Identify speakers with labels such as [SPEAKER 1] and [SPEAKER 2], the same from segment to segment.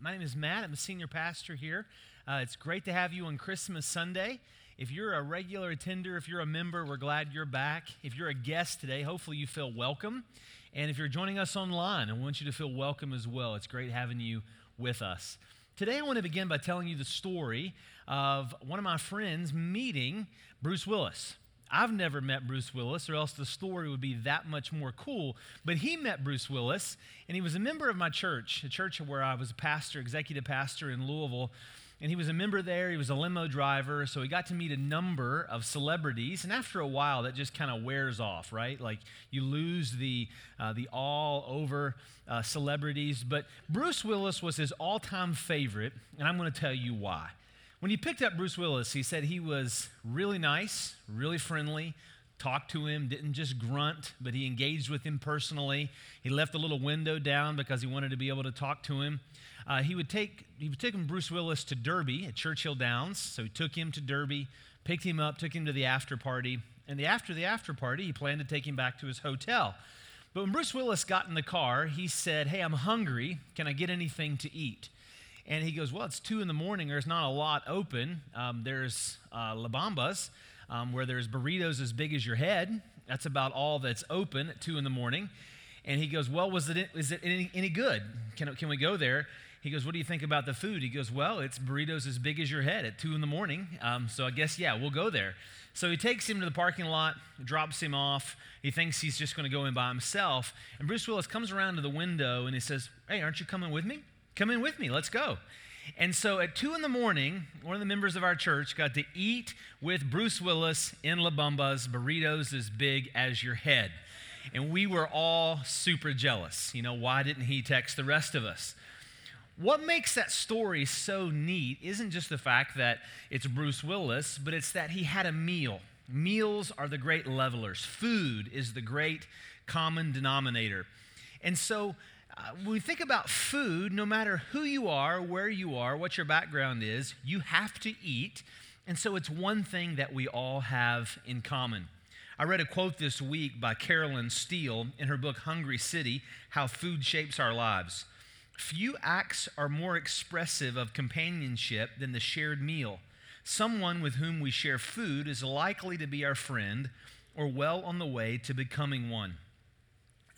[SPEAKER 1] My name is Matt. I'm a senior pastor here. Uh, it's great to have you on Christmas Sunday. If you're a regular attender, if you're a member, we're glad you're back. If you're a guest today, hopefully you feel welcome. And if you're joining us online, I want you to feel welcome as well. It's great having you with us. Today, I want to begin by telling you the story of one of my friends meeting Bruce Willis. I've never met Bruce Willis, or else the story would be that much more cool. But he met Bruce Willis, and he was a member of my church, a church where I was a pastor, executive pastor in Louisville. And he was a member there, he was a limo driver, so he got to meet a number of celebrities. And after a while, that just kind of wears off, right? Like you lose the, uh, the all over uh, celebrities. But Bruce Willis was his all time favorite, and I'm going to tell you why. When he picked up Bruce Willis, he said he was really nice, really friendly, talked to him, didn't just grunt, but he engaged with him personally. He left a little window down because he wanted to be able to talk to him. Uh, he would take he would take him Bruce Willis to Derby at Churchill Downs, so he took him to Derby, picked him up, took him to the after party, and the after the after party, he planned to take him back to his hotel. But when Bruce Willis got in the car, he said, "Hey, I'm hungry. Can I get anything to eat?" And he goes, Well, it's two in the morning. There's not a lot open. Um, there's uh, La Bambas, um, where there's burritos as big as your head. That's about all that's open at two in the morning. And he goes, Well, was it, is it any, any good? Can, can we go there? He goes, What do you think about the food? He goes, Well, it's burritos as big as your head at two in the morning. Um, so I guess, yeah, we'll go there. So he takes him to the parking lot, drops him off. He thinks he's just going to go in by himself. And Bruce Willis comes around to the window and he says, Hey, aren't you coming with me? Come in with me. Let's go. And so at two in the morning, one of the members of our church got to eat with Bruce Willis in La Bambas, burritos as big as your head. And we were all super jealous. You know, why didn't he text the rest of us? What makes that story so neat isn't just the fact that it's Bruce Willis, but it's that he had a meal. Meals are the great levelers, food is the great common denominator. And so Uh, when we think about food, no matter who you are, where you are, what your background is, you have to eat. And so it's one thing that we all have in common. I read a quote this week by Carolyn Steel in her book Hungry City How Food Shapes Our Lives. Few acts are more expressive of companionship than the shared meal. Someone with whom we share food is likely to be our friend or well on the way to becoming one.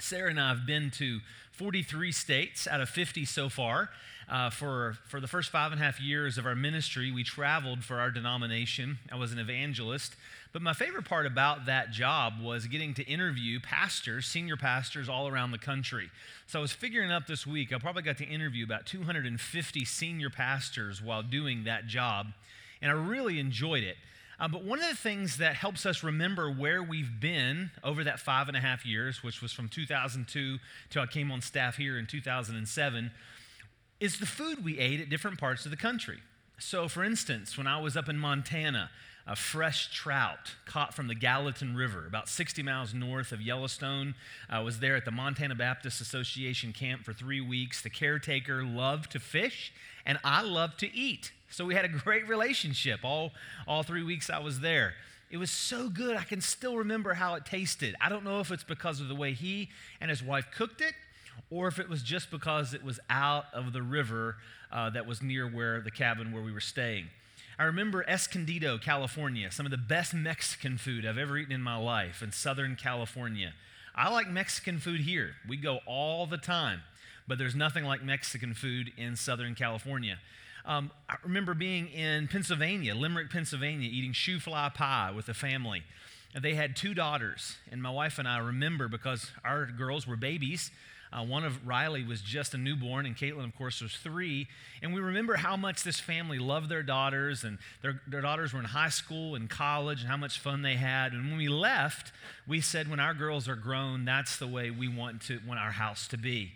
[SPEAKER 1] Sarah and I have been to 43 states out of 50 so far. Uh, for, for the first five and a half years of our ministry, we traveled for our denomination. I was an evangelist. But my favorite part about that job was getting to interview pastors, senior pastors all around the country. So I was figuring out this week, I probably got to interview about 250 senior pastors while doing that job. And I really enjoyed it. Uh, but one of the things that helps us remember where we've been over that five and a half years, which was from 2002 till I came on staff here in 2007, is the food we ate at different parts of the country. So, for instance, when I was up in Montana, a fresh trout caught from the Gallatin River, about 60 miles north of Yellowstone. I was there at the Montana Baptist Association camp for three weeks. The caretaker loved to fish, and I loved to eat. So we had a great relationship all, all three weeks I was there. It was so good, I can still remember how it tasted. I don't know if it's because of the way he and his wife cooked it, or if it was just because it was out of the river uh, that was near where the cabin where we were staying. I remember Escondido, California, some of the best Mexican food I've ever eaten in my life in Southern California. I like Mexican food here. We go all the time, but there's nothing like Mexican food in Southern California. Um, I remember being in Pennsylvania, Limerick, Pennsylvania, eating shoofly pie with a family. And They had two daughters, and my wife and I remember because our girls were babies. Uh, one of Riley was just a newborn, and Caitlin, of course, was three. And we remember how much this family loved their daughters, and their, their daughters were in high school and college, and how much fun they had. And when we left, we said, when our girls are grown, that's the way we want, to, want our house to be.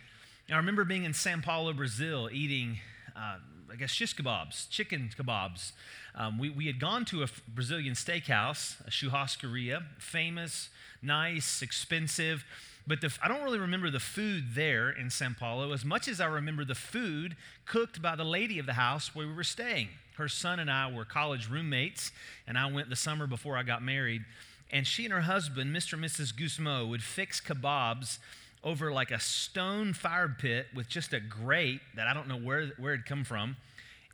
[SPEAKER 1] And I remember being in Sao Paulo, Brazil, eating uh, I guess, shish kebabs, chicken kebabs. Um, we, we had gone to a Brazilian steakhouse, a churrascaria, famous, nice, expensive. But the, I don't really remember the food there in Sao Paulo as much as I remember the food cooked by the lady of the house where we were staying. Her son and I were college roommates, and I went the summer before I got married. And she and her husband, Mr. and Mrs. Gusmo, would fix kebabs over like a stone fire pit with just a grate that I don't know where, where it come from.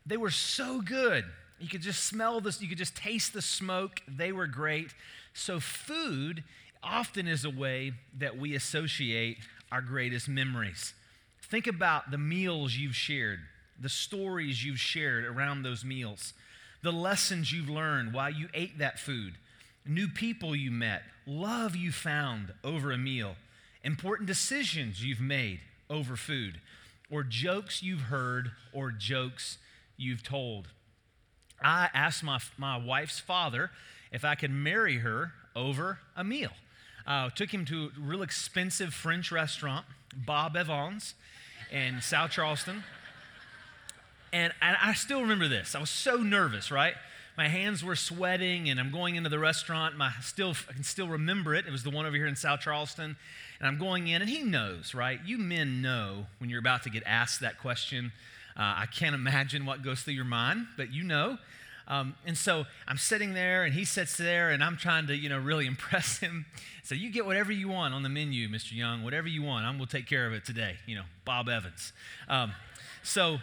[SPEAKER 1] They were so good. You could just smell this, you could just taste the smoke. They were great. So, food often is a way that we associate our greatest memories. Think about the meals you've shared, the stories you've shared around those meals, the lessons you've learned while you ate that food, new people you met, love you found over a meal, important decisions you've made over food, or jokes you've heard or jokes you've told. I asked my, my wife's father if I could marry her over a meal. Uh, took him to a real expensive French restaurant, Bob Evans, in South Charleston. And, and I still remember this. I was so nervous, right? My hands were sweating, and I'm going into the restaurant. My still, I can still remember it. It was the one over here in South Charleston. And I'm going in, and he knows, right? You men know when you're about to get asked that question. Uh, I can't imagine what goes through your mind, but you know. Um, and so I'm sitting there, and he sits there, and I'm trying to, you know, really impress him. So you get whatever you want on the menu, Mr. Young, whatever you want. I'm going to take care of it today. You know, Bob Evans. Um, so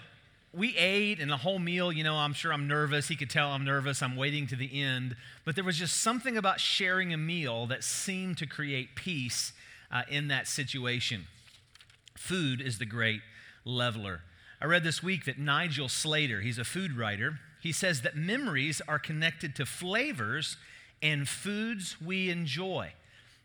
[SPEAKER 1] we ate, and the whole meal, you know, I'm sure I'm nervous. He could tell I'm nervous. I'm waiting to the end. But there was just something about sharing a meal that seemed to create peace uh, in that situation. Food is the great leveler. I read this week that Nigel Slater, he's a food writer, he says that memories are connected to flavors and foods we enjoy.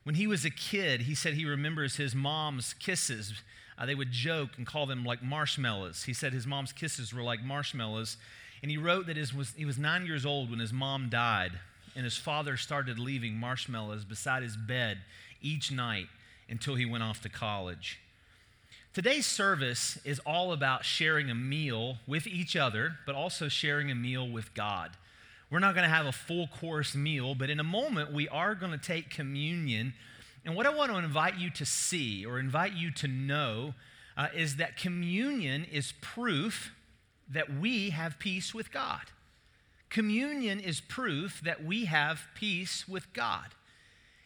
[SPEAKER 1] When he was a kid, he said he remembers his mom's kisses. Uh, they would joke and call them like marshmallows. He said his mom's kisses were like marshmallows. And he wrote that his, was, he was nine years old when his mom died, and his father started leaving marshmallows beside his bed each night until he went off to college. Today's service is all about sharing a meal with each other, but also sharing a meal with God. We're not going to have a full course meal, but in a moment we are going to take communion. And what I want to invite you to see or invite you to know uh, is that communion is proof that we have peace with God. Communion is proof that we have peace with God.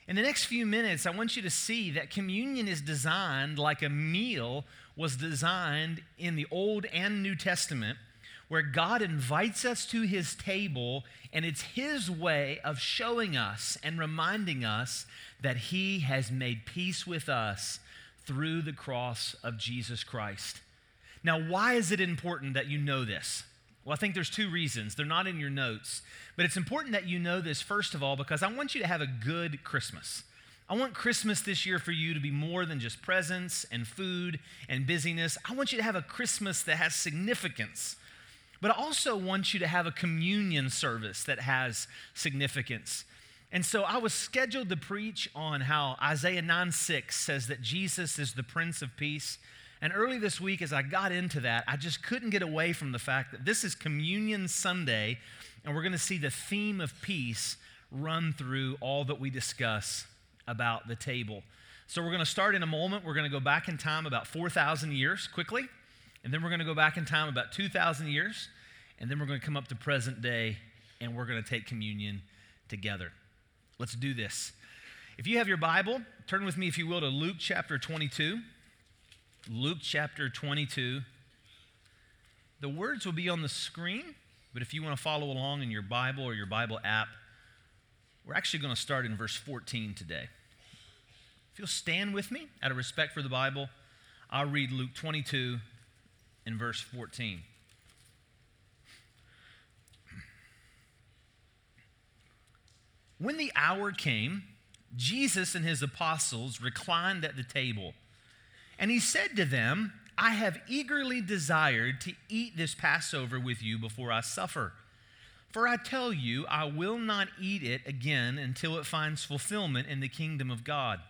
[SPEAKER 1] In the next few minutes, I want you to see that communion is designed like a meal was designed in the Old and New Testament, where God invites us to his table, and it's his way of showing us and reminding us that he has made peace with us through the cross of Jesus Christ. Now, why is it important that you know this? Well, I think there's two reasons. They're not in your notes, but it's important that you know this, first of all, because I want you to have a good Christmas. I want Christmas this year for you to be more than just presents and food and busyness. I want you to have a Christmas that has significance. But I also want you to have a communion service that has significance. And so I was scheduled to preach on how Isaiah 9 6 says that Jesus is the Prince of Peace. And early this week, as I got into that, I just couldn't get away from the fact that this is Communion Sunday, and we're going to see the theme of peace run through all that we discuss about the table. So we're going to start in a moment. We're going to go back in time about 4,000 years quickly, and then we're going to go back in time about 2,000 years, and then we're going to come up to present day, and we're going to take communion together. Let's do this. If you have your Bible, turn with me, if you will, to Luke chapter 22. Luke chapter 22. The words will be on the screen, but if you want to follow along in your Bible or your Bible app, we're actually going to start in verse 14 today. If you'll stand with me out of respect for the Bible, I'll read Luke 22 in verse 14. When the hour came, Jesus and his apostles reclined at the table and he said to them, I have eagerly desired to eat this Passover with you before I suffer. For I tell you, I will not eat it again until it finds fulfillment in the kingdom of God.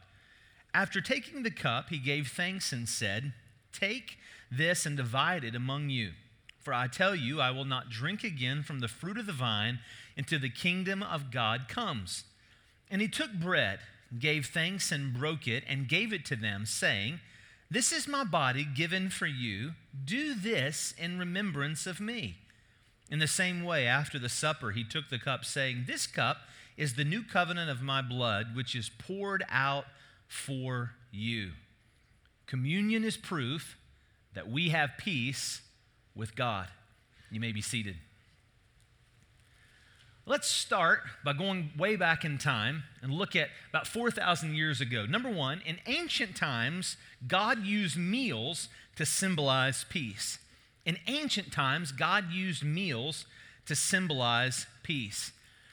[SPEAKER 1] After taking the cup, he gave thanks and said, Take this and divide it among you. For I tell you, I will not drink again from the fruit of the vine until the kingdom of God comes. And he took bread, gave thanks, and broke it, and gave it to them, saying, this is my body given for you. Do this in remembrance of me. In the same way, after the supper, he took the cup, saying, This cup is the new covenant of my blood, which is poured out for you. Communion is proof that we have peace with God. You may be seated. Let's start by going way back in time and look at about 4,000 years ago. Number one, in ancient times, God used meals to symbolize peace. In ancient times, God used meals to symbolize peace.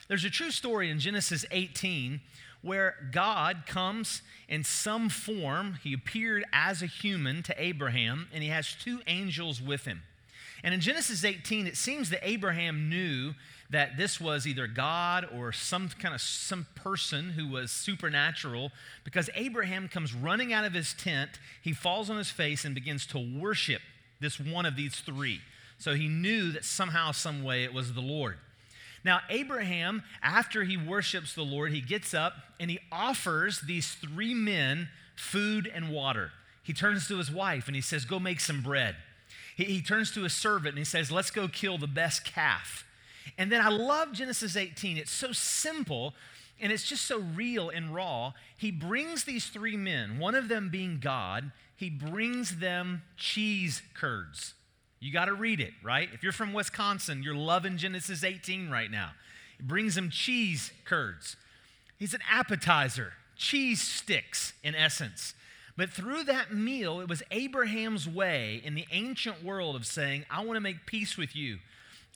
[SPEAKER 1] There's a true story in Genesis 18 where God comes in some form. He appeared as a human to Abraham, and he has two angels with him. And in Genesis 18, it seems that Abraham knew that this was either God or some kind of some person who was supernatural because Abraham comes running out of his tent, he falls on his face and begins to worship this one of these three. So he knew that somehow some way it was the Lord. Now, Abraham, after he worships the Lord, he gets up and he offers these three men food and water. He turns to his wife and he says, Go make some bread. He, he turns to his servant and he says, Let's go kill the best calf. And then I love Genesis 18. It's so simple and it's just so real and raw. He brings these three men, one of them being God, he brings them cheese curds. You got to read it, right? If you're from Wisconsin, you're loving Genesis 18 right now. He brings them cheese curds. He's an appetizer, cheese sticks in essence. But through that meal, it was Abraham's way in the ancient world of saying, I want to make peace with you.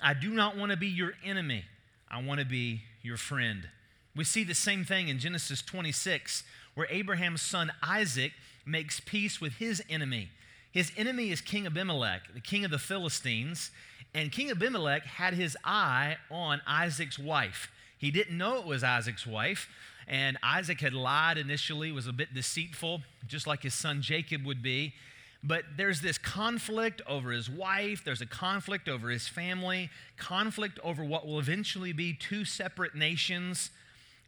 [SPEAKER 1] I do not want to be your enemy. I want to be your friend. We see the same thing in Genesis 26, where Abraham's son Isaac makes peace with his enemy. His enemy is King Abimelech, the king of the Philistines, and King Abimelech had his eye on Isaac's wife. He didn't know it was Isaac's wife, and Isaac had lied initially, was a bit deceitful, just like his son Jacob would be. But there's this conflict over his wife, there's a conflict over his family, conflict over what will eventually be two separate nations.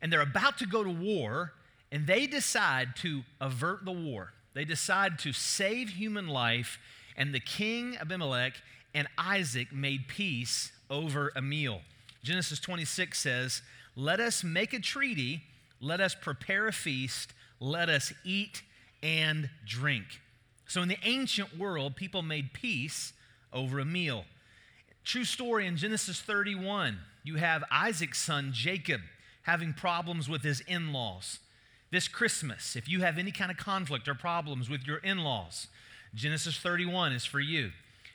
[SPEAKER 1] And they're about to go to war, and they decide to avert the war. They decide to save human life, and the king Abimelech and Isaac made peace over a meal. Genesis 26 says, Let us make a treaty, let us prepare a feast, let us eat and drink. So, in the ancient world, people made peace over a meal. True story in Genesis 31, you have Isaac's son Jacob having problems with his in laws. This Christmas, if you have any kind of conflict or problems with your in laws, Genesis 31 is for you.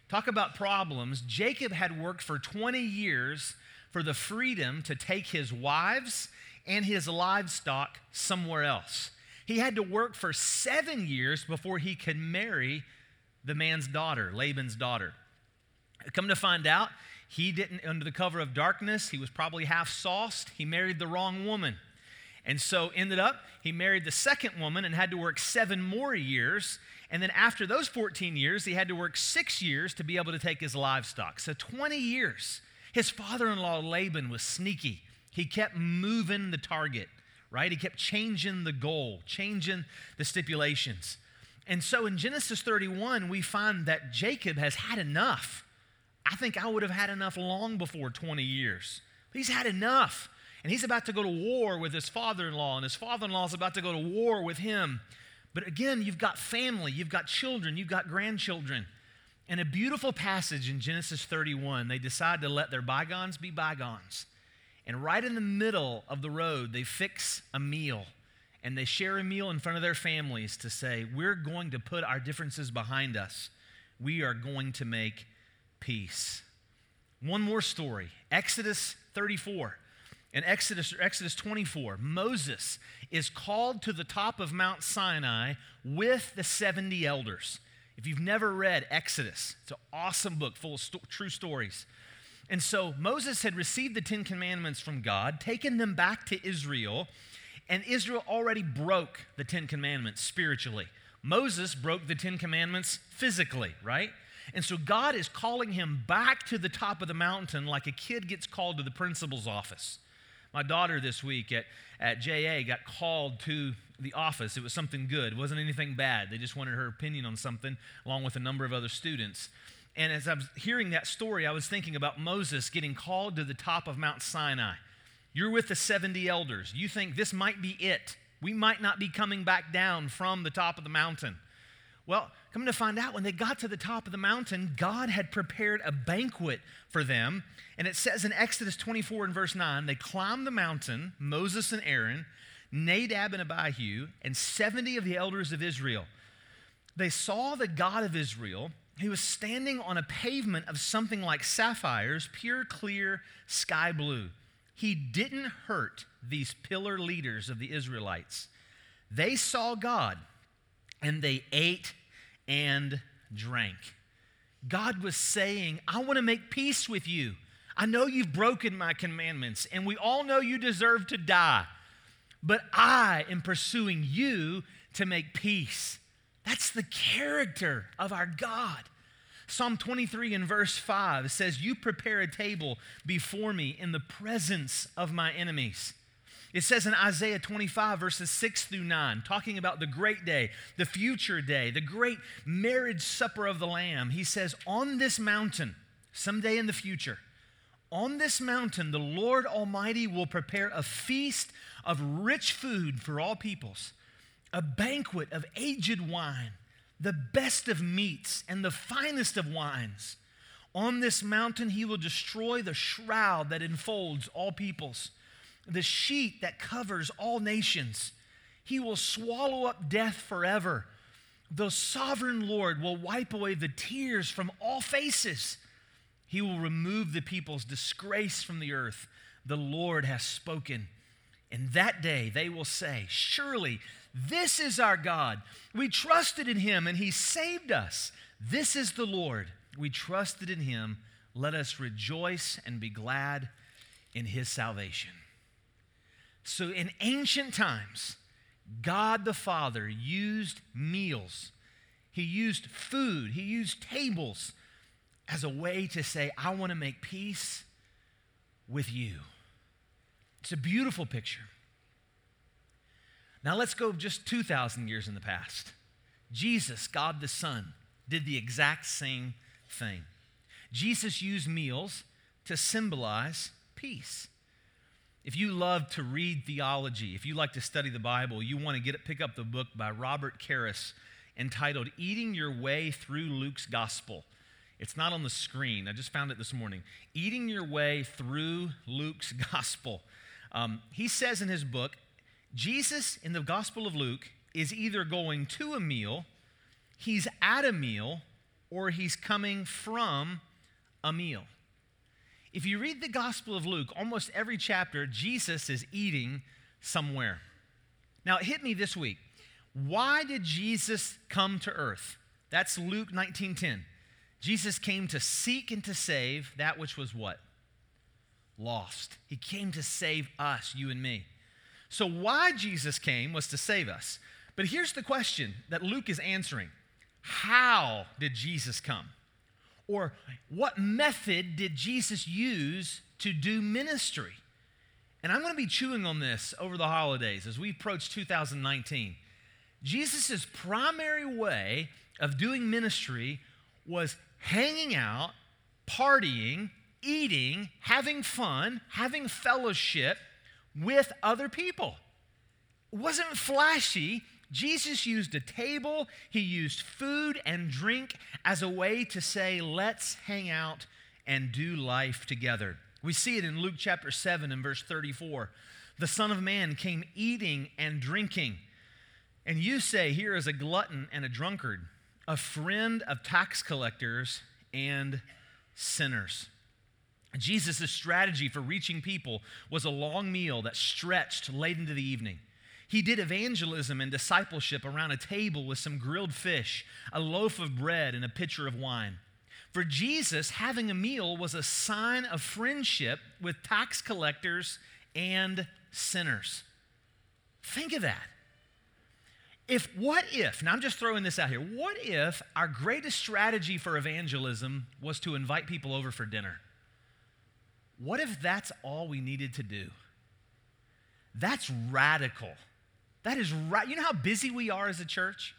[SPEAKER 1] Talk about problems. Jacob had worked for 20 years for the freedom to take his wives and his livestock somewhere else. He had to work for seven years before he could marry the man's daughter, Laban's daughter. Come to find out, he didn't, under the cover of darkness, he was probably half sauced. He married the wrong woman. And so ended up, he married the second woman and had to work seven more years. And then after those 14 years, he had to work six years to be able to take his livestock. So 20 years. His father in law, Laban, was sneaky. He kept moving the target right? He kept changing the goal, changing the stipulations. And so in Genesis 31, we find that Jacob has had enough. I think I would have had enough long before 20 years. He's had enough. And he's about to go to war with his father in law, and his father in law is about to go to war with him. But again, you've got family, you've got children, you've got grandchildren. And a beautiful passage in Genesis 31, they decide to let their bygones be bygones. And right in the middle of the road, they fix a meal and they share a meal in front of their families to say, We're going to put our differences behind us. We are going to make peace. One more story Exodus 34. In Exodus, Exodus 24, Moses is called to the top of Mount Sinai with the 70 elders. If you've never read Exodus, it's an awesome book full of sto- true stories. And so Moses had received the Ten Commandments from God, taken them back to Israel, and Israel already broke the Ten Commandments spiritually. Moses broke the Ten Commandments physically, right? And so God is calling him back to the top of the mountain like a kid gets called to the principal's office. My daughter this week at, at JA got called to the office. It was something good, it wasn't anything bad. They just wanted her opinion on something, along with a number of other students. And as I was hearing that story, I was thinking about Moses getting called to the top of Mount Sinai. You're with the 70 elders. You think this might be it. We might not be coming back down from the top of the mountain. Well, coming to find out, when they got to the top of the mountain, God had prepared a banquet for them. And it says in Exodus 24 and verse 9, they climbed the mountain, Moses and Aaron, Nadab and Abihu, and 70 of the elders of Israel. They saw the God of Israel. He was standing on a pavement of something like sapphires, pure, clear, sky blue. He didn't hurt these pillar leaders of the Israelites. They saw God and they ate and drank. God was saying, I want to make peace with you. I know you've broken my commandments, and we all know you deserve to die, but I am pursuing you to make peace. That's the character of our God. Psalm 23 and verse 5 says, You prepare a table before me in the presence of my enemies. It says in Isaiah 25, verses 6 through 9, talking about the great day, the future day, the great marriage supper of the Lamb, he says, On this mountain, someday in the future, on this mountain, the Lord Almighty will prepare a feast of rich food for all peoples, a banquet of aged wine, the best of meats, and the finest of wines. On this mountain, he will destroy the shroud that enfolds all peoples the sheet that covers all nations. He will swallow up death forever. The sovereign Lord will wipe away the tears from all faces. He will remove the people's disgrace from the earth. The Lord has spoken. In that day they will say, Surely this is our God. We trusted in him and he saved us. This is the Lord. We trusted in him. Let us rejoice and be glad in his salvation. So, in ancient times, God the Father used meals, He used food, He used tables as a way to say, I want to make peace with you. It's a beautiful picture. Now, let's go just 2,000 years in the past. Jesus, God the Son, did the exact same thing. Jesus used meals to symbolize peace. If you love to read theology, if you like to study the Bible, you want to get pick up the book by Robert Karris entitled Eating Your Way Through Luke's Gospel. It's not on the screen. I just found it this morning. Eating Your Way Through Luke's Gospel. Um, he says in his book, Jesus in the Gospel of Luke is either going to a meal, he's at a meal, or he's coming from a meal. If you read the Gospel of Luke, almost every chapter, Jesus is eating somewhere. Now, it hit me this week. Why did Jesus come to earth? That's Luke 19:10. Jesus came to seek and to save that which was what? Lost. He came to save us, you and me. So why Jesus came was to save us. But here's the question that Luke is answering. How did Jesus come? Or what method did Jesus use to do ministry? And I'm going to be chewing on this over the holidays as we approach 2019. Jesus' primary way of doing ministry was hanging out, partying, eating, having fun, having fellowship with other people. It wasn't flashy, Jesus used a table, he used food and drink as a way to say, let's hang out and do life together. We see it in Luke chapter 7 and verse 34. The Son of Man came eating and drinking. And you say, Here is a glutton and a drunkard, a friend of tax collectors and sinners. Jesus' strategy for reaching people was a long meal that stretched late into the evening. He did evangelism and discipleship around a table with some grilled fish, a loaf of bread, and a pitcher of wine. For Jesus, having a meal was a sign of friendship with tax collectors and sinners. Think of that. If, what if, now I'm just throwing this out here, what if our greatest strategy for evangelism was to invite people over for dinner? What if that's all we needed to do? That's radical. That is right. You know how busy we are as a church?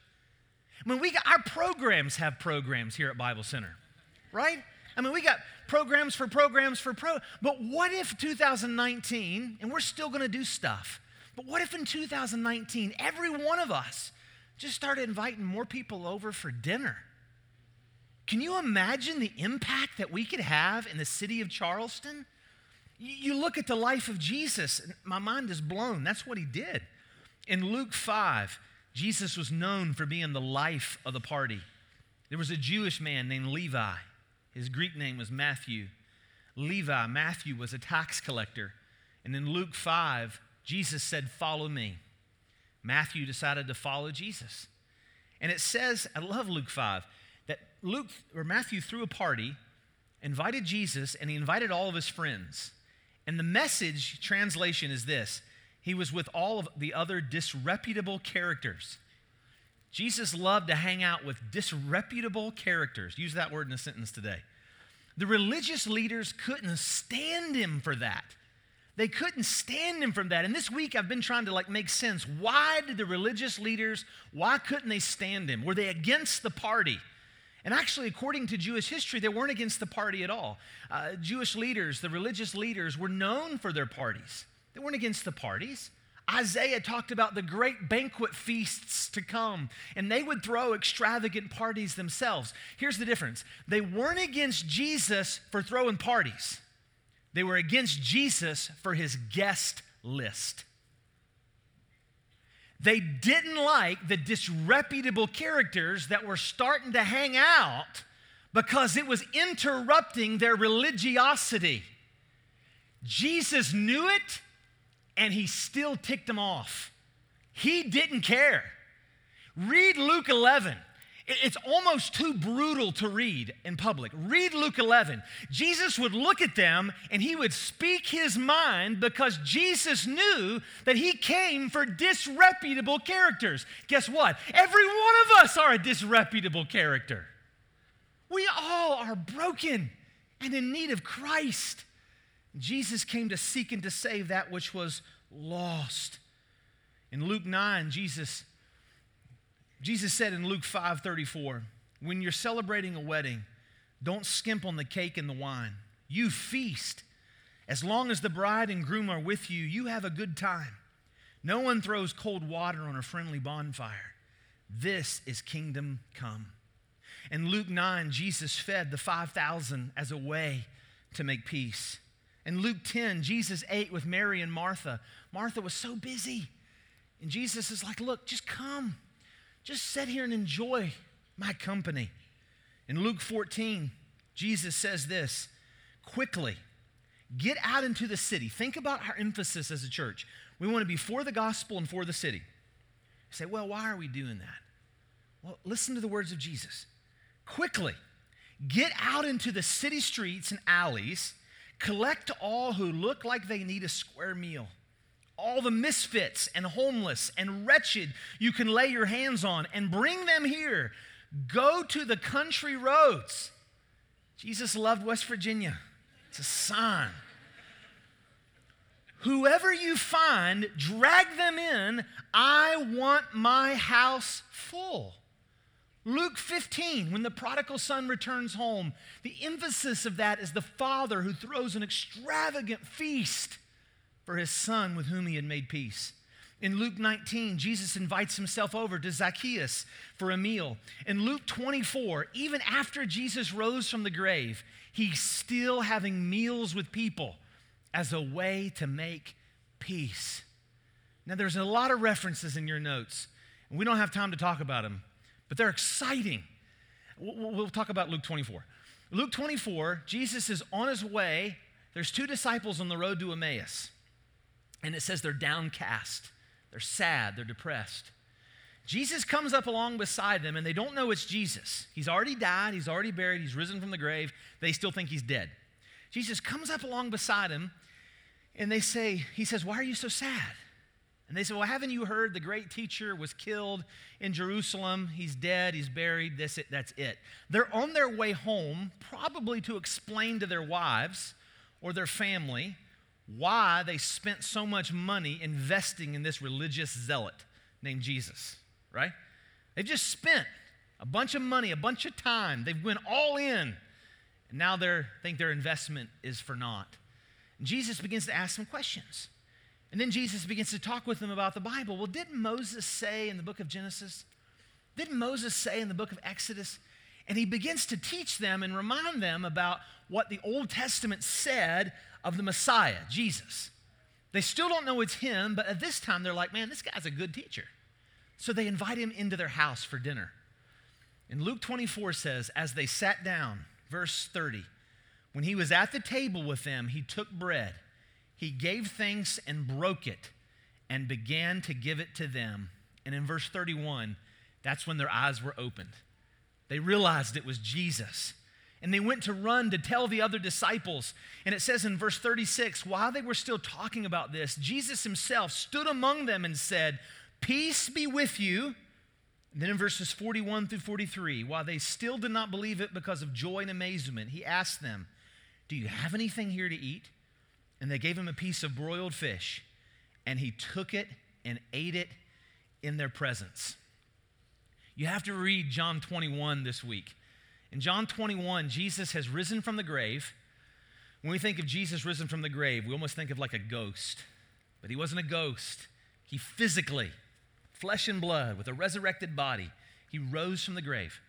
[SPEAKER 1] I mean, we got, our programs have programs here at Bible Center, right? I mean, we got programs for programs for pro. But what if 2019, and we're still going to do stuff, but what if in 2019, every one of us just started inviting more people over for dinner. Can you imagine the impact that we could have in the city of Charleston? You look at the life of Jesus, and my mind is blown. That's what he did. In Luke 5, Jesus was known for being the life of the party. There was a Jewish man named Levi. His Greek name was Matthew. Levi, Matthew, was a tax collector. And in Luke 5, Jesus said, Follow me. Matthew decided to follow Jesus. And it says, I love Luke 5, that Luke or Matthew threw a party, invited Jesus, and he invited all of his friends. And the message translation is this He was with all of the other disreputable characters. Jesus loved to hang out with disreputable characters. Use that word in a sentence today. The religious leaders couldn't stand him for that. They couldn't stand him from that. And this week I've been trying to like make sense. Why did the religious leaders, why couldn't they stand him? Were they against the party? And actually, according to Jewish history, they weren't against the party at all. Uh, Jewish leaders, the religious leaders, were known for their parties. They weren't against the parties. Isaiah talked about the great banquet feasts to come, and they would throw extravagant parties themselves. Here's the difference they weren't against Jesus for throwing parties. They were against Jesus for his guest list. They didn't like the disreputable characters that were starting to hang out because it was interrupting their religiosity. Jesus knew it and he still ticked them off. He didn't care. Read Luke 11. It's almost too brutal to read in public. Read Luke 11. Jesus would look at them and he would speak his mind because Jesus knew that he came for disreputable characters. Guess what? Every one of us are a disreputable character. We all are broken and in need of Christ. Jesus came to seek and to save that which was lost. In Luke 9, Jesus Jesus said in Luke 5 34, when you're celebrating a wedding, don't skimp on the cake and the wine. You feast. As long as the bride and groom are with you, you have a good time. No one throws cold water on a friendly bonfire. This is kingdom come. In Luke 9, Jesus fed the 5,000 as a way to make peace. In Luke 10, Jesus ate with Mary and Martha. Martha was so busy. And Jesus is like, Look, just come. Just sit here and enjoy my company. In Luke 14, Jesus says this quickly, get out into the city. Think about our emphasis as a church. We want to be for the gospel and for the city. You say, well, why are we doing that? Well, listen to the words of Jesus. Quickly, get out into the city streets and alleys, collect all who look like they need a square meal all the misfits and homeless and wretched you can lay your hands on and bring them here. Go to the country roads. Jesus loved West Virginia. It's a sign. Whoever you find, drag them in. I want my house full. Luke 15, when the prodigal son returns home, the emphasis of that is the father who throws an extravagant feast for his son with whom he had made peace. In Luke 19, Jesus invites himself over to Zacchaeus for a meal. In Luke 24, even after Jesus rose from the grave, he's still having meals with people as a way to make peace. Now, there's a lot of references in your notes, and we don't have time to talk about them, but they're exciting. We'll talk about Luke 24. Luke 24, Jesus is on his way. There's two disciples on the road to Emmaus. And it says they're downcast, they're sad, they're depressed. Jesus comes up along beside them, and they don't know it's Jesus. He's already died, he's already buried, he's risen from the grave. They still think he's dead. Jesus comes up along beside him, and they say, He says, Why are you so sad? And they say, Well, haven't you heard the great teacher was killed in Jerusalem? He's dead, he's buried, that's it, that's it. They're on their way home, probably to explain to their wives or their family why they spent so much money investing in this religious zealot named Jesus, right? They've just spent a bunch of money, a bunch of time. They've went all in. And now they think their investment is for naught. And Jesus begins to ask them questions. And then Jesus begins to talk with them about the Bible. Well, didn't Moses say in the book of Genesis, Didn't Moses say in the book of Exodus? And he begins to teach them and remind them about what the Old Testament said of the Messiah, Jesus. They still don't know it's him, but at this time they're like, man, this guy's a good teacher. So they invite him into their house for dinner. And Luke 24 says, as they sat down, verse 30, when he was at the table with them, he took bread, he gave thanks and broke it, and began to give it to them. And in verse 31, that's when their eyes were opened. They realized it was Jesus. And they went to run to tell the other disciples. And it says in verse 36 while they were still talking about this, Jesus himself stood among them and said, Peace be with you. And then in verses 41 through 43, while they still did not believe it because of joy and amazement, he asked them, Do you have anything here to eat? And they gave him a piece of broiled fish, and he took it and ate it in their presence. You have to read John 21 this week. In John 21, Jesus has risen from the grave. When we think of Jesus risen from the grave, we almost think of like a ghost. But he wasn't a ghost. He physically, flesh and blood, with a resurrected body, he rose from the grave.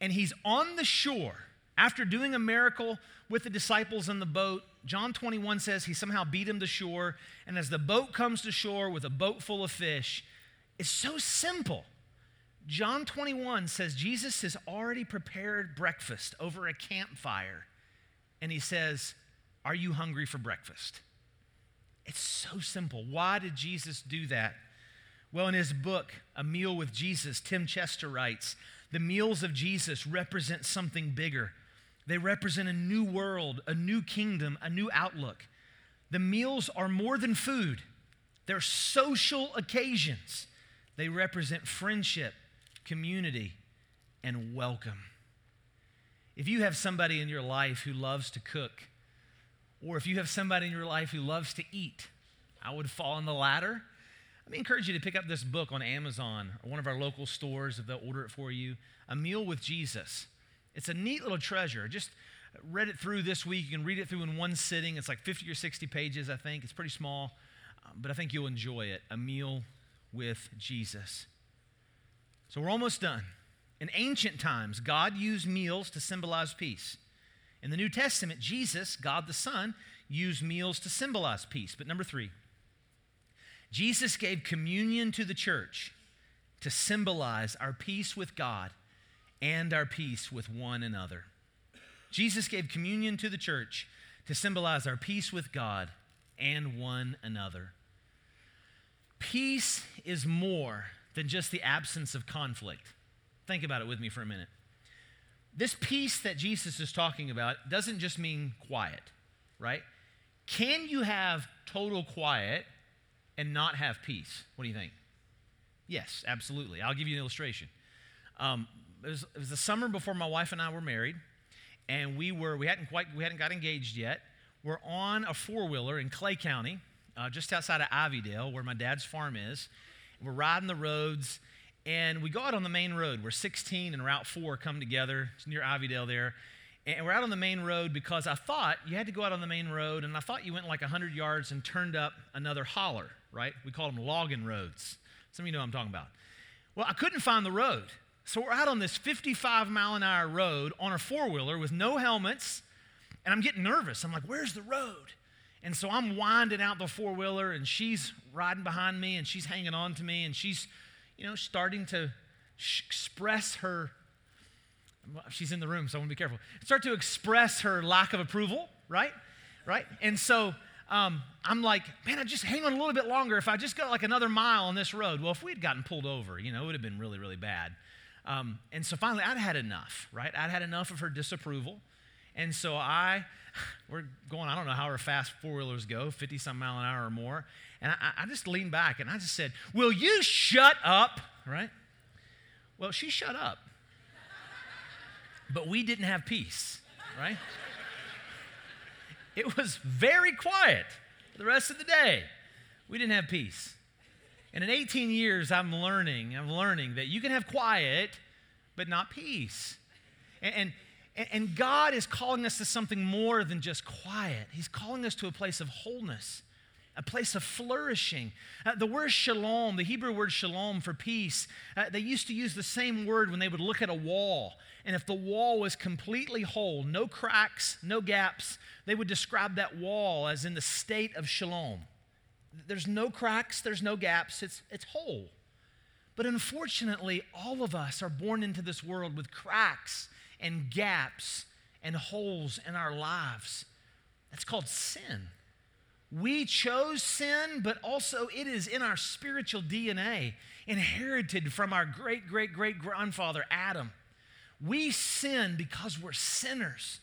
[SPEAKER 1] And he's on the shore after doing a miracle with the disciples in the boat. John 21 says he somehow beat him to shore. And as the boat comes to shore with a boat full of fish, it's so simple. John 21 says Jesus has already prepared breakfast over a campfire. And he says, Are you hungry for breakfast? It's so simple. Why did Jesus do that? Well, in his book, A Meal with Jesus, Tim Chester writes The meals of Jesus represent something bigger. They represent a new world, a new kingdom, a new outlook. The meals are more than food, they're social occasions. They represent friendship, community, and welcome. If you have somebody in your life who loves to cook, or if you have somebody in your life who loves to eat, I would fall on the latter. Me encourage you to pick up this book on Amazon or one of our local stores if they'll order it for you A Meal with Jesus. It's a neat little treasure. Just read it through this week. You can read it through in one sitting. It's like 50 or 60 pages, I think. It's pretty small, um, but I think you'll enjoy it. A Meal with Jesus. So we're almost done. In ancient times, God used meals to symbolize peace. In the New Testament, Jesus, God the Son, used meals to symbolize peace. But number three, Jesus gave communion to the church to symbolize our peace with God and our peace with one another. Jesus gave communion to the church to symbolize our peace with God and one another. Peace is more than just the absence of conflict. Think about it with me for a minute. This peace that Jesus is talking about doesn't just mean quiet, right? Can you have total quiet and not have peace? What do you think? Yes, absolutely. I'll give you an illustration. Um, it, was, it was the summer before my wife and I were married, and we were we hadn't quite we hadn't got engaged yet. We're on a four wheeler in Clay County, uh, just outside of Ivydale, where my dad's farm is, we're riding the roads, and we go out on the main road where 16 and Route 4 come together. It's near Ivydale there. And we're out on the main road because I thought you had to go out on the main road, and I thought you went like 100 yards and turned up another holler, right? We call them logging roads. Some of you know what I'm talking about. Well, I couldn't find the road. So we're out on this 55 mile an hour road on a four wheeler with no helmets, and I'm getting nervous. I'm like, where's the road? And so I'm winding out the four wheeler, and she's riding behind me, and she's hanging on to me, and she's, you know, starting to sh- express her. She's in the room, so I want to be careful. Start to express her lack of approval, right? Right? And so um, I'm like, man, I just hang on a little bit longer. If I just got like another mile on this road, well, if we had gotten pulled over, you know, it would have been really, really bad. Um, and so finally, I'd had enough, right? I'd had enough of her disapproval. And so I, we're going, I don't know how fast four wheelers go, 50 some mile an hour or more. And I, I just leaned back and I just said, Will you shut up? Right? Well, she shut up. But we didn't have peace, right? It was very quiet the rest of the day. We didn't have peace. And in 18 years, I'm learning, I'm learning that you can have quiet, but not peace. And, and, and God is calling us to something more than just quiet. He's calling us to a place of wholeness, a place of flourishing. Uh, the word shalom, the Hebrew word shalom for peace, uh, they used to use the same word when they would look at a wall. And if the wall was completely whole, no cracks, no gaps, they would describe that wall as in the state of shalom. There's no cracks, there's no gaps, it's, it's whole. But unfortunately, all of us are born into this world with cracks and gaps and holes in our lives. That's called sin. We chose sin, but also it is in our spiritual DNA, inherited from our great, great, great grandfather, Adam. We sin because we're sinners.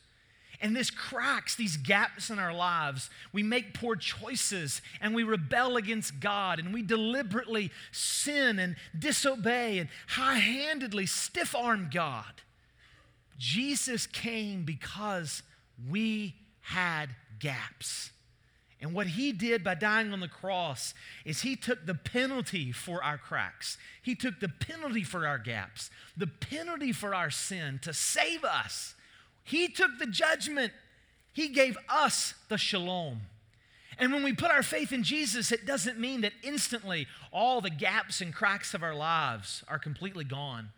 [SPEAKER 1] And this cracks these gaps in our lives. We make poor choices and we rebel against God and we deliberately sin and disobey and high handedly stiff arm God. Jesus came because we had gaps. And what he did by dying on the cross is he took the penalty for our cracks. He took the penalty for our gaps, the penalty for our sin to save us. He took the judgment. He gave us the shalom. And when we put our faith in Jesus, it doesn't mean that instantly all the gaps and cracks of our lives are completely gone.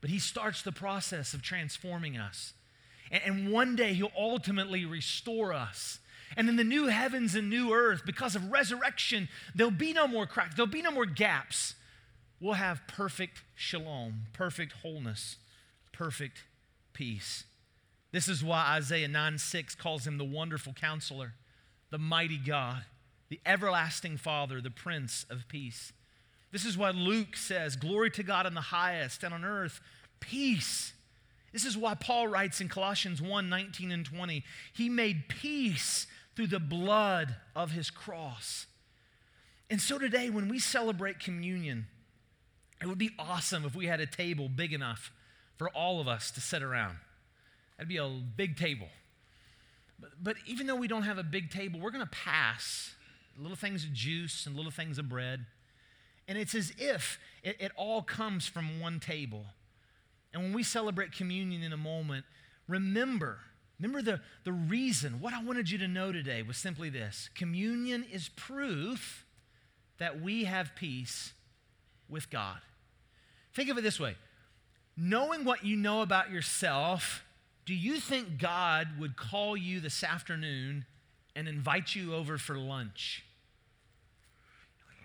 [SPEAKER 1] But He starts the process of transforming us. And one day He'll ultimately restore us and in the new heavens and new earth, because of resurrection, there'll be no more cracks, there'll be no more gaps. We'll have perfect shalom, perfect wholeness, perfect peace. This is why Isaiah 9 6 calls him the wonderful counselor, the mighty God, the everlasting Father, the Prince of Peace. This is why Luke says, Glory to God in the highest, and on earth, peace. This is why Paul writes in Colossians 1 19 and 20, He made peace through the blood of his cross. And so today, when we celebrate communion, it would be awesome if we had a table big enough for all of us to sit around. That'd be a big table. But, but even though we don't have a big table, we're going to pass little things of juice and little things of bread. And it's as if it, it all comes from one table. And when we celebrate communion in a moment, remember Remember the, the reason, what I wanted you to know today was simply this communion is proof that we have peace with God. Think of it this way knowing what you know about yourself, do you think God would call you this afternoon and invite you over for lunch?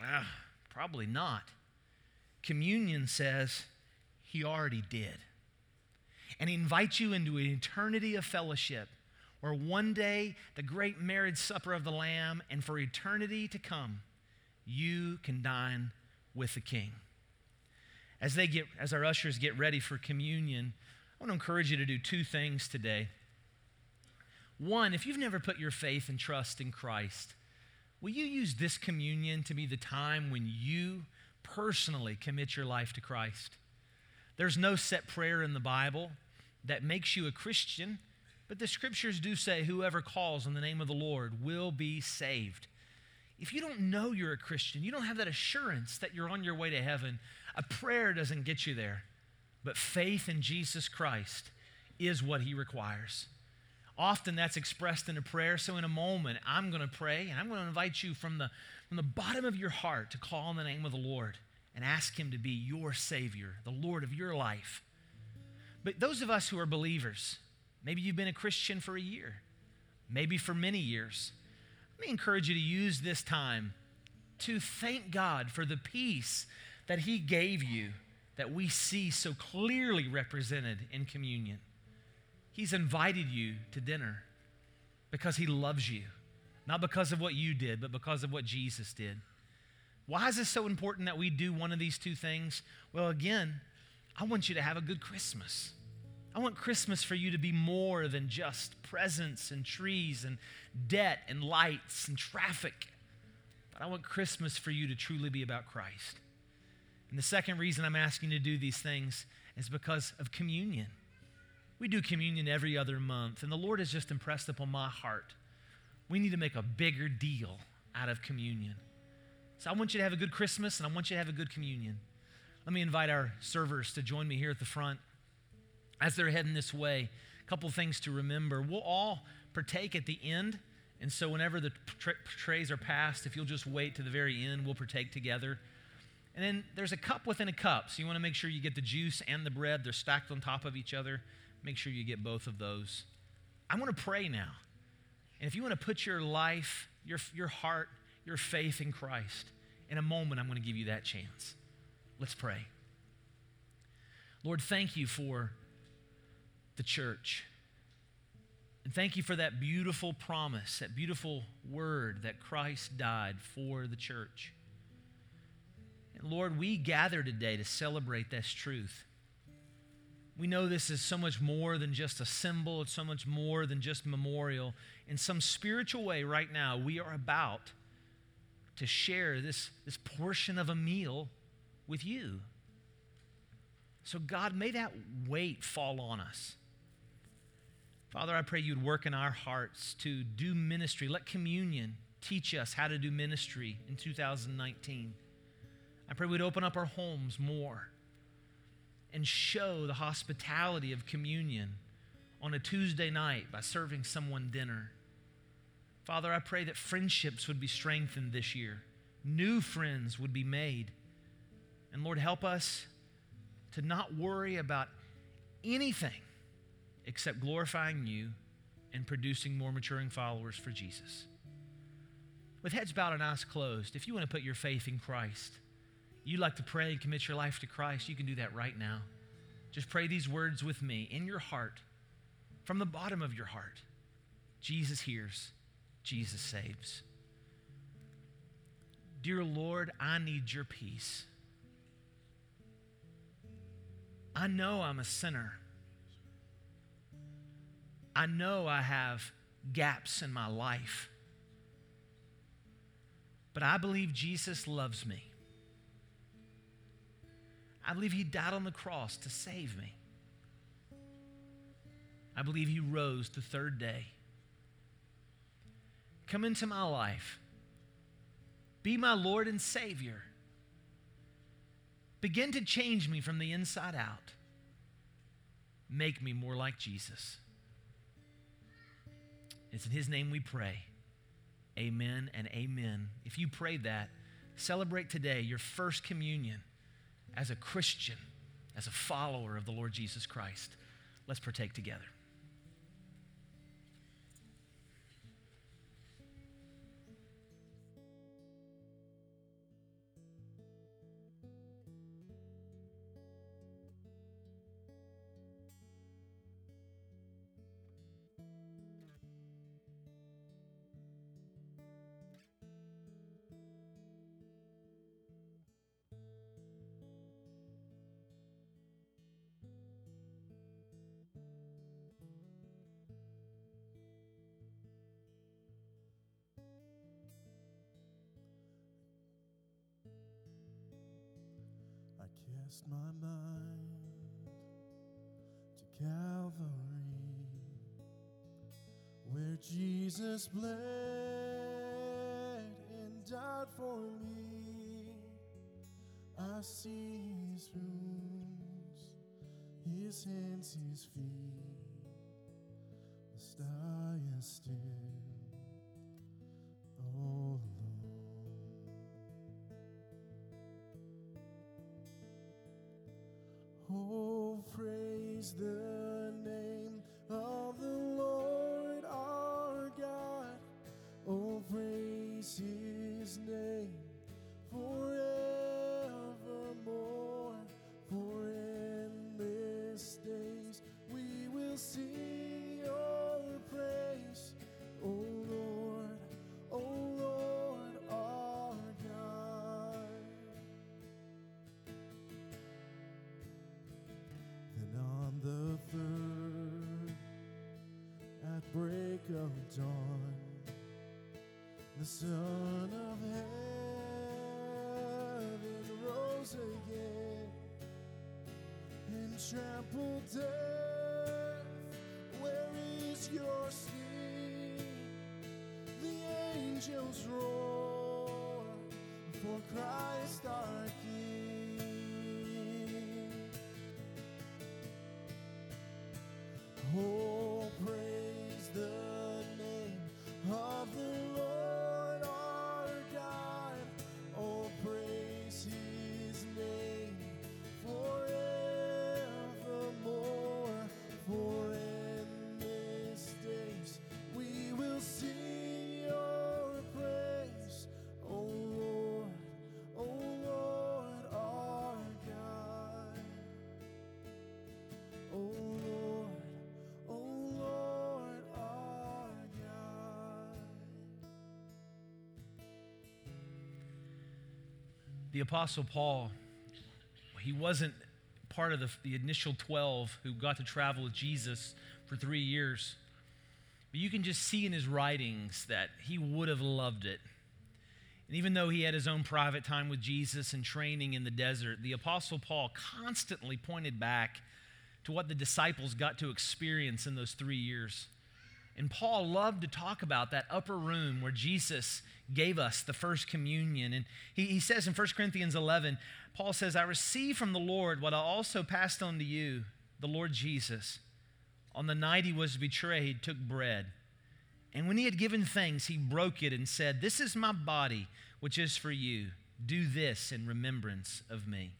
[SPEAKER 1] Well, probably not. Communion says he already did and he invites you into an eternity of fellowship where one day the great marriage supper of the Lamb and for eternity to come, you can dine with the King. As, they get, as our ushers get ready for communion, I want to encourage you to do two things today. One, if you've never put your faith and trust in Christ, will you use this communion to be the time when you personally commit your life to Christ? There's no set prayer in the Bible that makes you a Christian, but the scriptures do say whoever calls on the name of the Lord will be saved. If you don't know you're a Christian, you don't have that assurance that you're on your way to heaven, a prayer doesn't get you there. But faith in Jesus Christ is what he requires. Often that's expressed in a prayer. So, in a moment, I'm going to pray and I'm going to invite you from the, from the bottom of your heart to call on the name of the Lord and ask him to be your Savior, the Lord of your life. But those of us who are believers, maybe you've been a Christian for a year, maybe for many years, let me encourage you to use this time to thank God for the peace that He gave you that we see so clearly represented in communion. He's invited you to dinner because He loves you, not because of what you did, but because of what Jesus did. Why is this so important that we do one of these two things? Well, again, I want you to have a good Christmas. I want Christmas for you to be more than just presents and trees and debt and lights and traffic. But I want Christmas for you to truly be about Christ. And the second reason I'm asking you to do these things is because of communion. We do communion every other month, and the Lord has just impressed upon my heart. We need to make a bigger deal out of communion. So I want you to have a good Christmas, and I want you to have a good communion. Let me invite our servers to join me here at the front. As they're heading this way, a couple things to remember. We'll all partake at the end And so, whenever the tra- trays are passed, if you'll just wait to the very end, we'll partake together. And then there's a cup within a cup. So, you want to make sure you get the juice and the bread. They're stacked on top of each other. Make sure you get both of those. I want to pray now. And if you want to put your life, your, your heart, your faith in Christ, in a moment, I'm going to give you that chance. Let's pray. Lord, thank you for the church. And thank you for that beautiful promise, that beautiful word that Christ died for the church. And Lord, we gather today to celebrate this truth. We know this is so much more than just a symbol, it's so much more than just memorial. In some spiritual way, right now, we are about to share this, this portion of a meal with you. So, God, may that weight fall on us. Father, I pray you'd work in our hearts to do ministry. Let communion teach us how to do ministry in 2019. I pray we'd open up our homes more and show the hospitality of communion on a Tuesday night by serving someone dinner. Father, I pray that friendships would be strengthened this year, new friends would be made. And Lord, help us to not worry about anything except glorifying you and producing more maturing followers for Jesus. With heads bowed and eyes closed, if you want to put your faith in Christ, you like to pray and commit your life to Christ, you can do that right now. Just pray these words with me in your heart, from the bottom of your heart. Jesus hears, Jesus saves. Dear Lord, I need your peace. I know I'm a sinner. I know I have gaps in my life. But I believe Jesus loves me. I believe he died on the cross to save me. I believe he rose the third day. Come into my life. Be my Lord and Savior. Begin to change me from the inside out. Make me more like Jesus. It's in his name we pray. Amen and amen. If you prayed that, celebrate today your first communion as a Christian, as a follower of the Lord Jesus Christ. Let's partake together.
[SPEAKER 2] Jesus bled and died for me. I see his wounds, his hands, his feet. The sky is still. Oh, all Oh, praise the angels roar for Christ our King. The
[SPEAKER 1] Apostle Paul, he wasn't part of the, the initial 12 who got to travel with Jesus for three years. But you can just see in his writings that he would have loved it. And even though he had his own private time with Jesus and training in the desert, the Apostle Paul constantly pointed back to what the disciples got to experience in those three years. And Paul loved to talk about that upper room where Jesus gave us the first communion. And he, he says in 1 Corinthians 11, Paul says, I received from the Lord what I also passed on to you, the Lord Jesus. On the night he was betrayed, took bread. And when he had given thanks, he broke it and said, This is my body, which is for you. Do this in remembrance of me.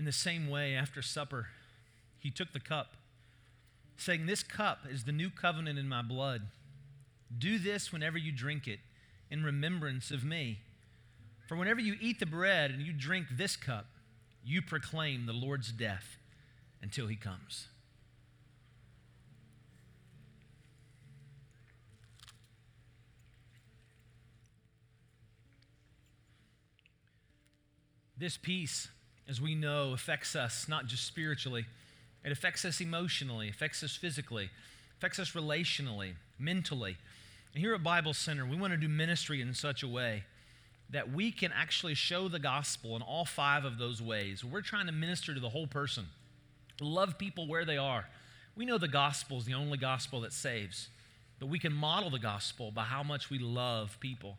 [SPEAKER 1] In the same way, after supper, he took the cup, saying, This cup is the new covenant in my blood. Do this whenever you drink it in remembrance of me. For whenever you eat the bread and you drink this cup, you proclaim the Lord's death until he comes. This peace as we know, affects us not just spiritually, it affects us emotionally, affects us physically, affects us relationally, mentally. And here at Bible Center, we want to do ministry in such a way that we can actually show the gospel in all five of those ways. We're trying to minister to the whole person, love people where they are. We know the gospel is the only gospel that saves, but we can model the gospel by how much we love people.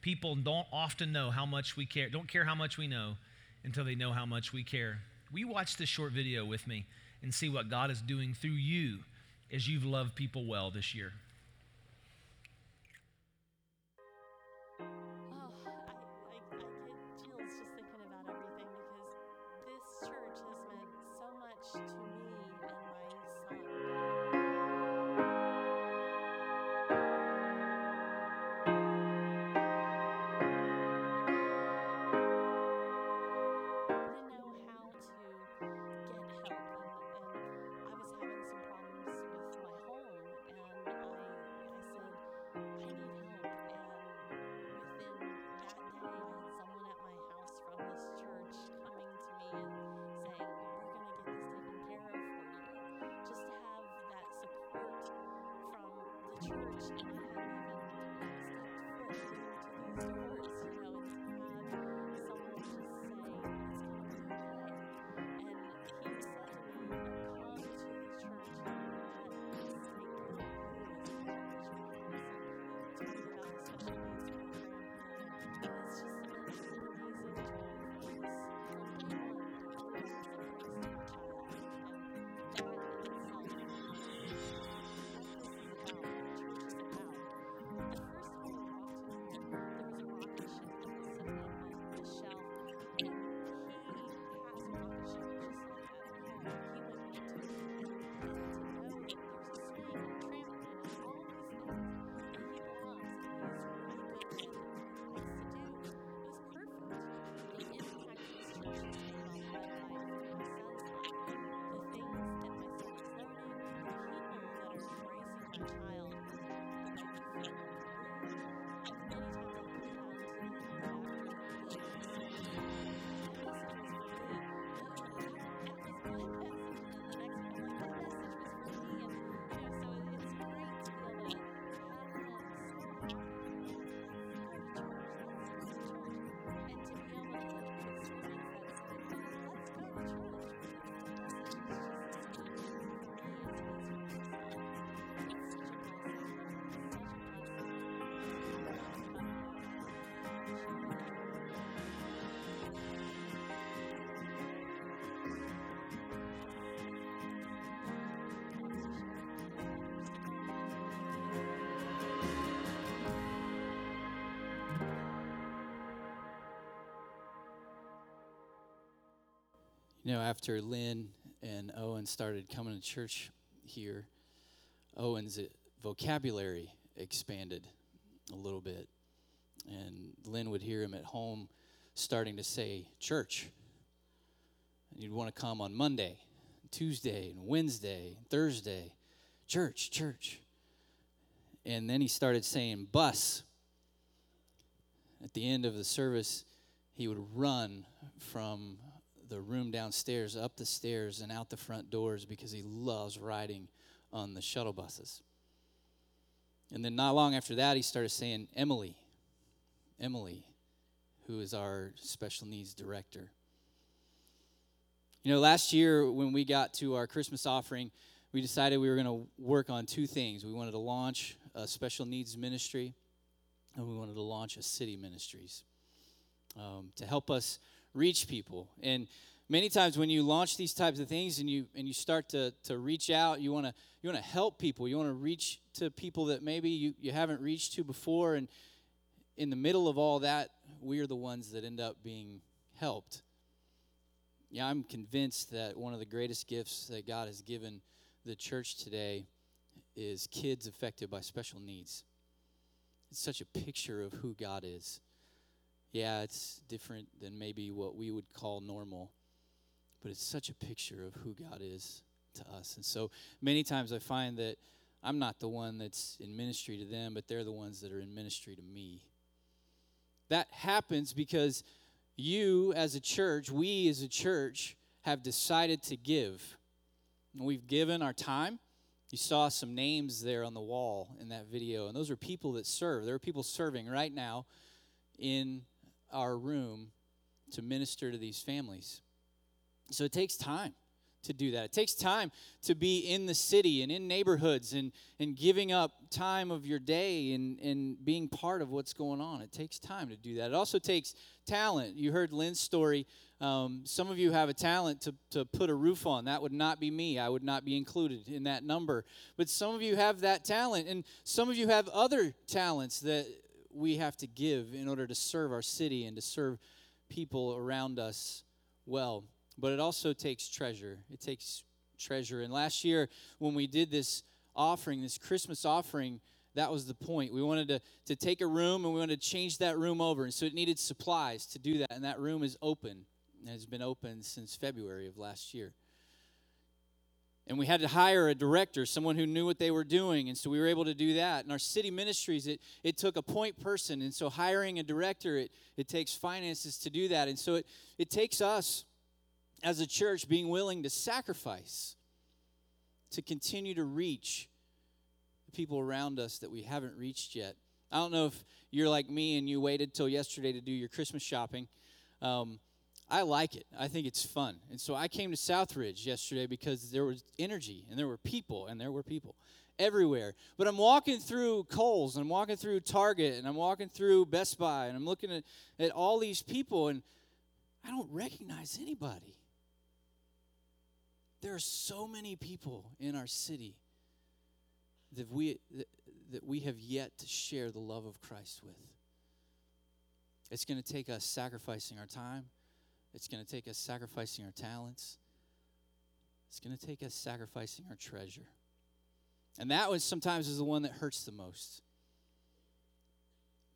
[SPEAKER 1] People don't often know how much we care, don't care how much we know until they know how much we care. We watch this short video with me and see what God is doing through you as you've loved people well this year?
[SPEAKER 3] Thank you. You know, after Lynn and Owen started coming to church here, Owen's vocabulary expanded a little bit.
[SPEAKER 4] And Lynn would hear him at home starting to say, Church. And you'd want to come on Monday, Tuesday, and Wednesday, Thursday. Church, church. And then he started saying, Bus. At the end of the service, he would run from the room downstairs, up the stairs, and out the front doors because he loves riding on the shuttle buses. And then not long after that, he started saying, Emily, Emily, who is our special needs director. You know, last year when we got to our Christmas offering, we decided we were going to work on two things. We wanted to launch a special needs ministry, and we wanted to launch a city ministries um, to help us reach people. And many times when you launch these types of things and you and you start to to reach out, you want to you want to help people. You want to reach to people that maybe you, you haven't reached to before. And in the middle of all that, we are the ones that end up being helped. Yeah, I'm convinced that one of the greatest gifts that God has given the church today is kids affected by special needs. It's such a picture of who God is. Yeah, it's different than maybe what we would call normal, but it's such a picture of who God is to us. And so many times I find that I'm not the one that's in ministry to them, but they're the ones that are in ministry to me. That happens because you, as a church, we as a church, have decided to give. And we've given our time. You saw some names there on the wall in that video, and those are people that serve. There are people serving right now in our room to minister to these families. So it takes time to do that. It takes time to be in the city and in neighborhoods and, and giving up time of your day and, and being part of what's going on. It takes time to do that. It also takes talent. You heard Lynn's story. Um, some of you have a talent to, to put a roof on. That would not be me. I would not be included in that number. But some of you have that talent, and some of you have other talents that we have to give in order to serve our city and to serve people around us well. But it also takes treasure. It takes treasure. And last year, when we did this offering, this Christmas offering, that was the point. We wanted to, to take a room and we wanted to change that room over. And so it needed supplies to do that. And that room is open. And has been open since February of last year. And we had to hire a director, someone who knew what they were doing. And so we were able to do that. and our city ministries, it, it took a point person. And so hiring a director, it, it takes finances to do that. And so it, it takes us as a church being willing to sacrifice to continue to reach the people around us that we haven't reached yet. I don't know if you're like me and you waited till yesterday to do your Christmas shopping. Um, I like it. I think it's fun. And so I came to Southridge yesterday because there was energy and there were people and there were people everywhere. But I'm walking through Kohl's and I'm walking through Target and I'm walking through Best Buy and I'm looking at, at all these people and I don't recognize anybody. There are so many people in our city that we, that, that we have yet to share the love of Christ with. It's going to take us sacrificing our time. It's going to take us sacrificing our talents. It's going to take us sacrificing our treasure. And that one sometimes is the one that hurts the most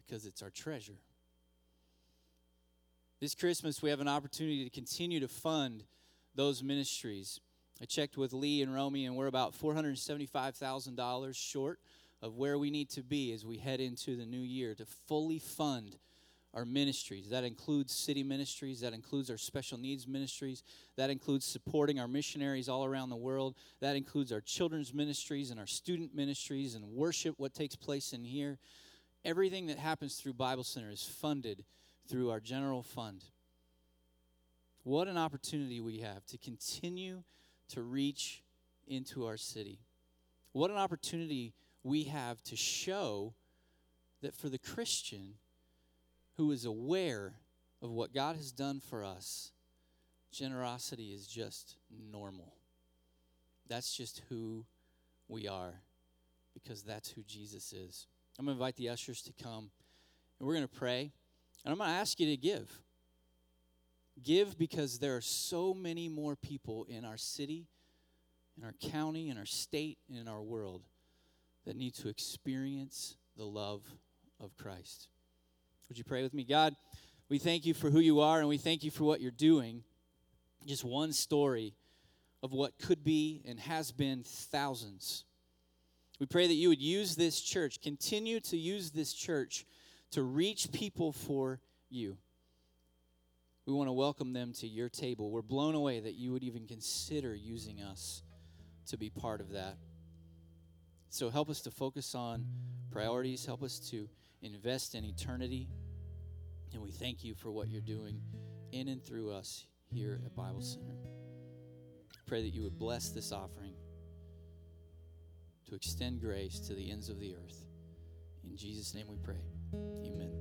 [SPEAKER 4] because it's our treasure. This Christmas, we have an opportunity to continue to fund those ministries. I checked with Lee and Romy, and we're about $475,000 short of where we need to be as we head into the new year to fully fund our ministries. That includes city ministries, that includes our special needs ministries, that includes supporting our missionaries all around the world, that includes our children's ministries and our student ministries and worship, what takes place in here. Everything that happens through Bible Center is funded through our general fund. What an opportunity we have to continue to reach into our city. What an opportunity we have to show that for the Christian who is aware of what God has done for us, generosity is just normal. That's just who we are because that's who Jesus is. I'm going to invite the ushers to come and we're going to pray. And I'm going to ask you to give. Give because there are so many more people in our city in our county, in our state, and in our world that need to experience the love of Christ. Would you pray with me? God, we thank you for who you are and we thank you for what you're doing. Just one story of what could be and has been thousands. We pray that you would use this church, continue to use this church to reach people for you. We want to welcome them to your table. We're blown away that you would even consider using us to be part of that. So help us to focus on priorities, help us to invest in eternity. And we thank you for what you're doing in and through us here at Bible Center. Pray that you would bless this offering to extend grace to the ends of the earth. In Jesus' name we pray.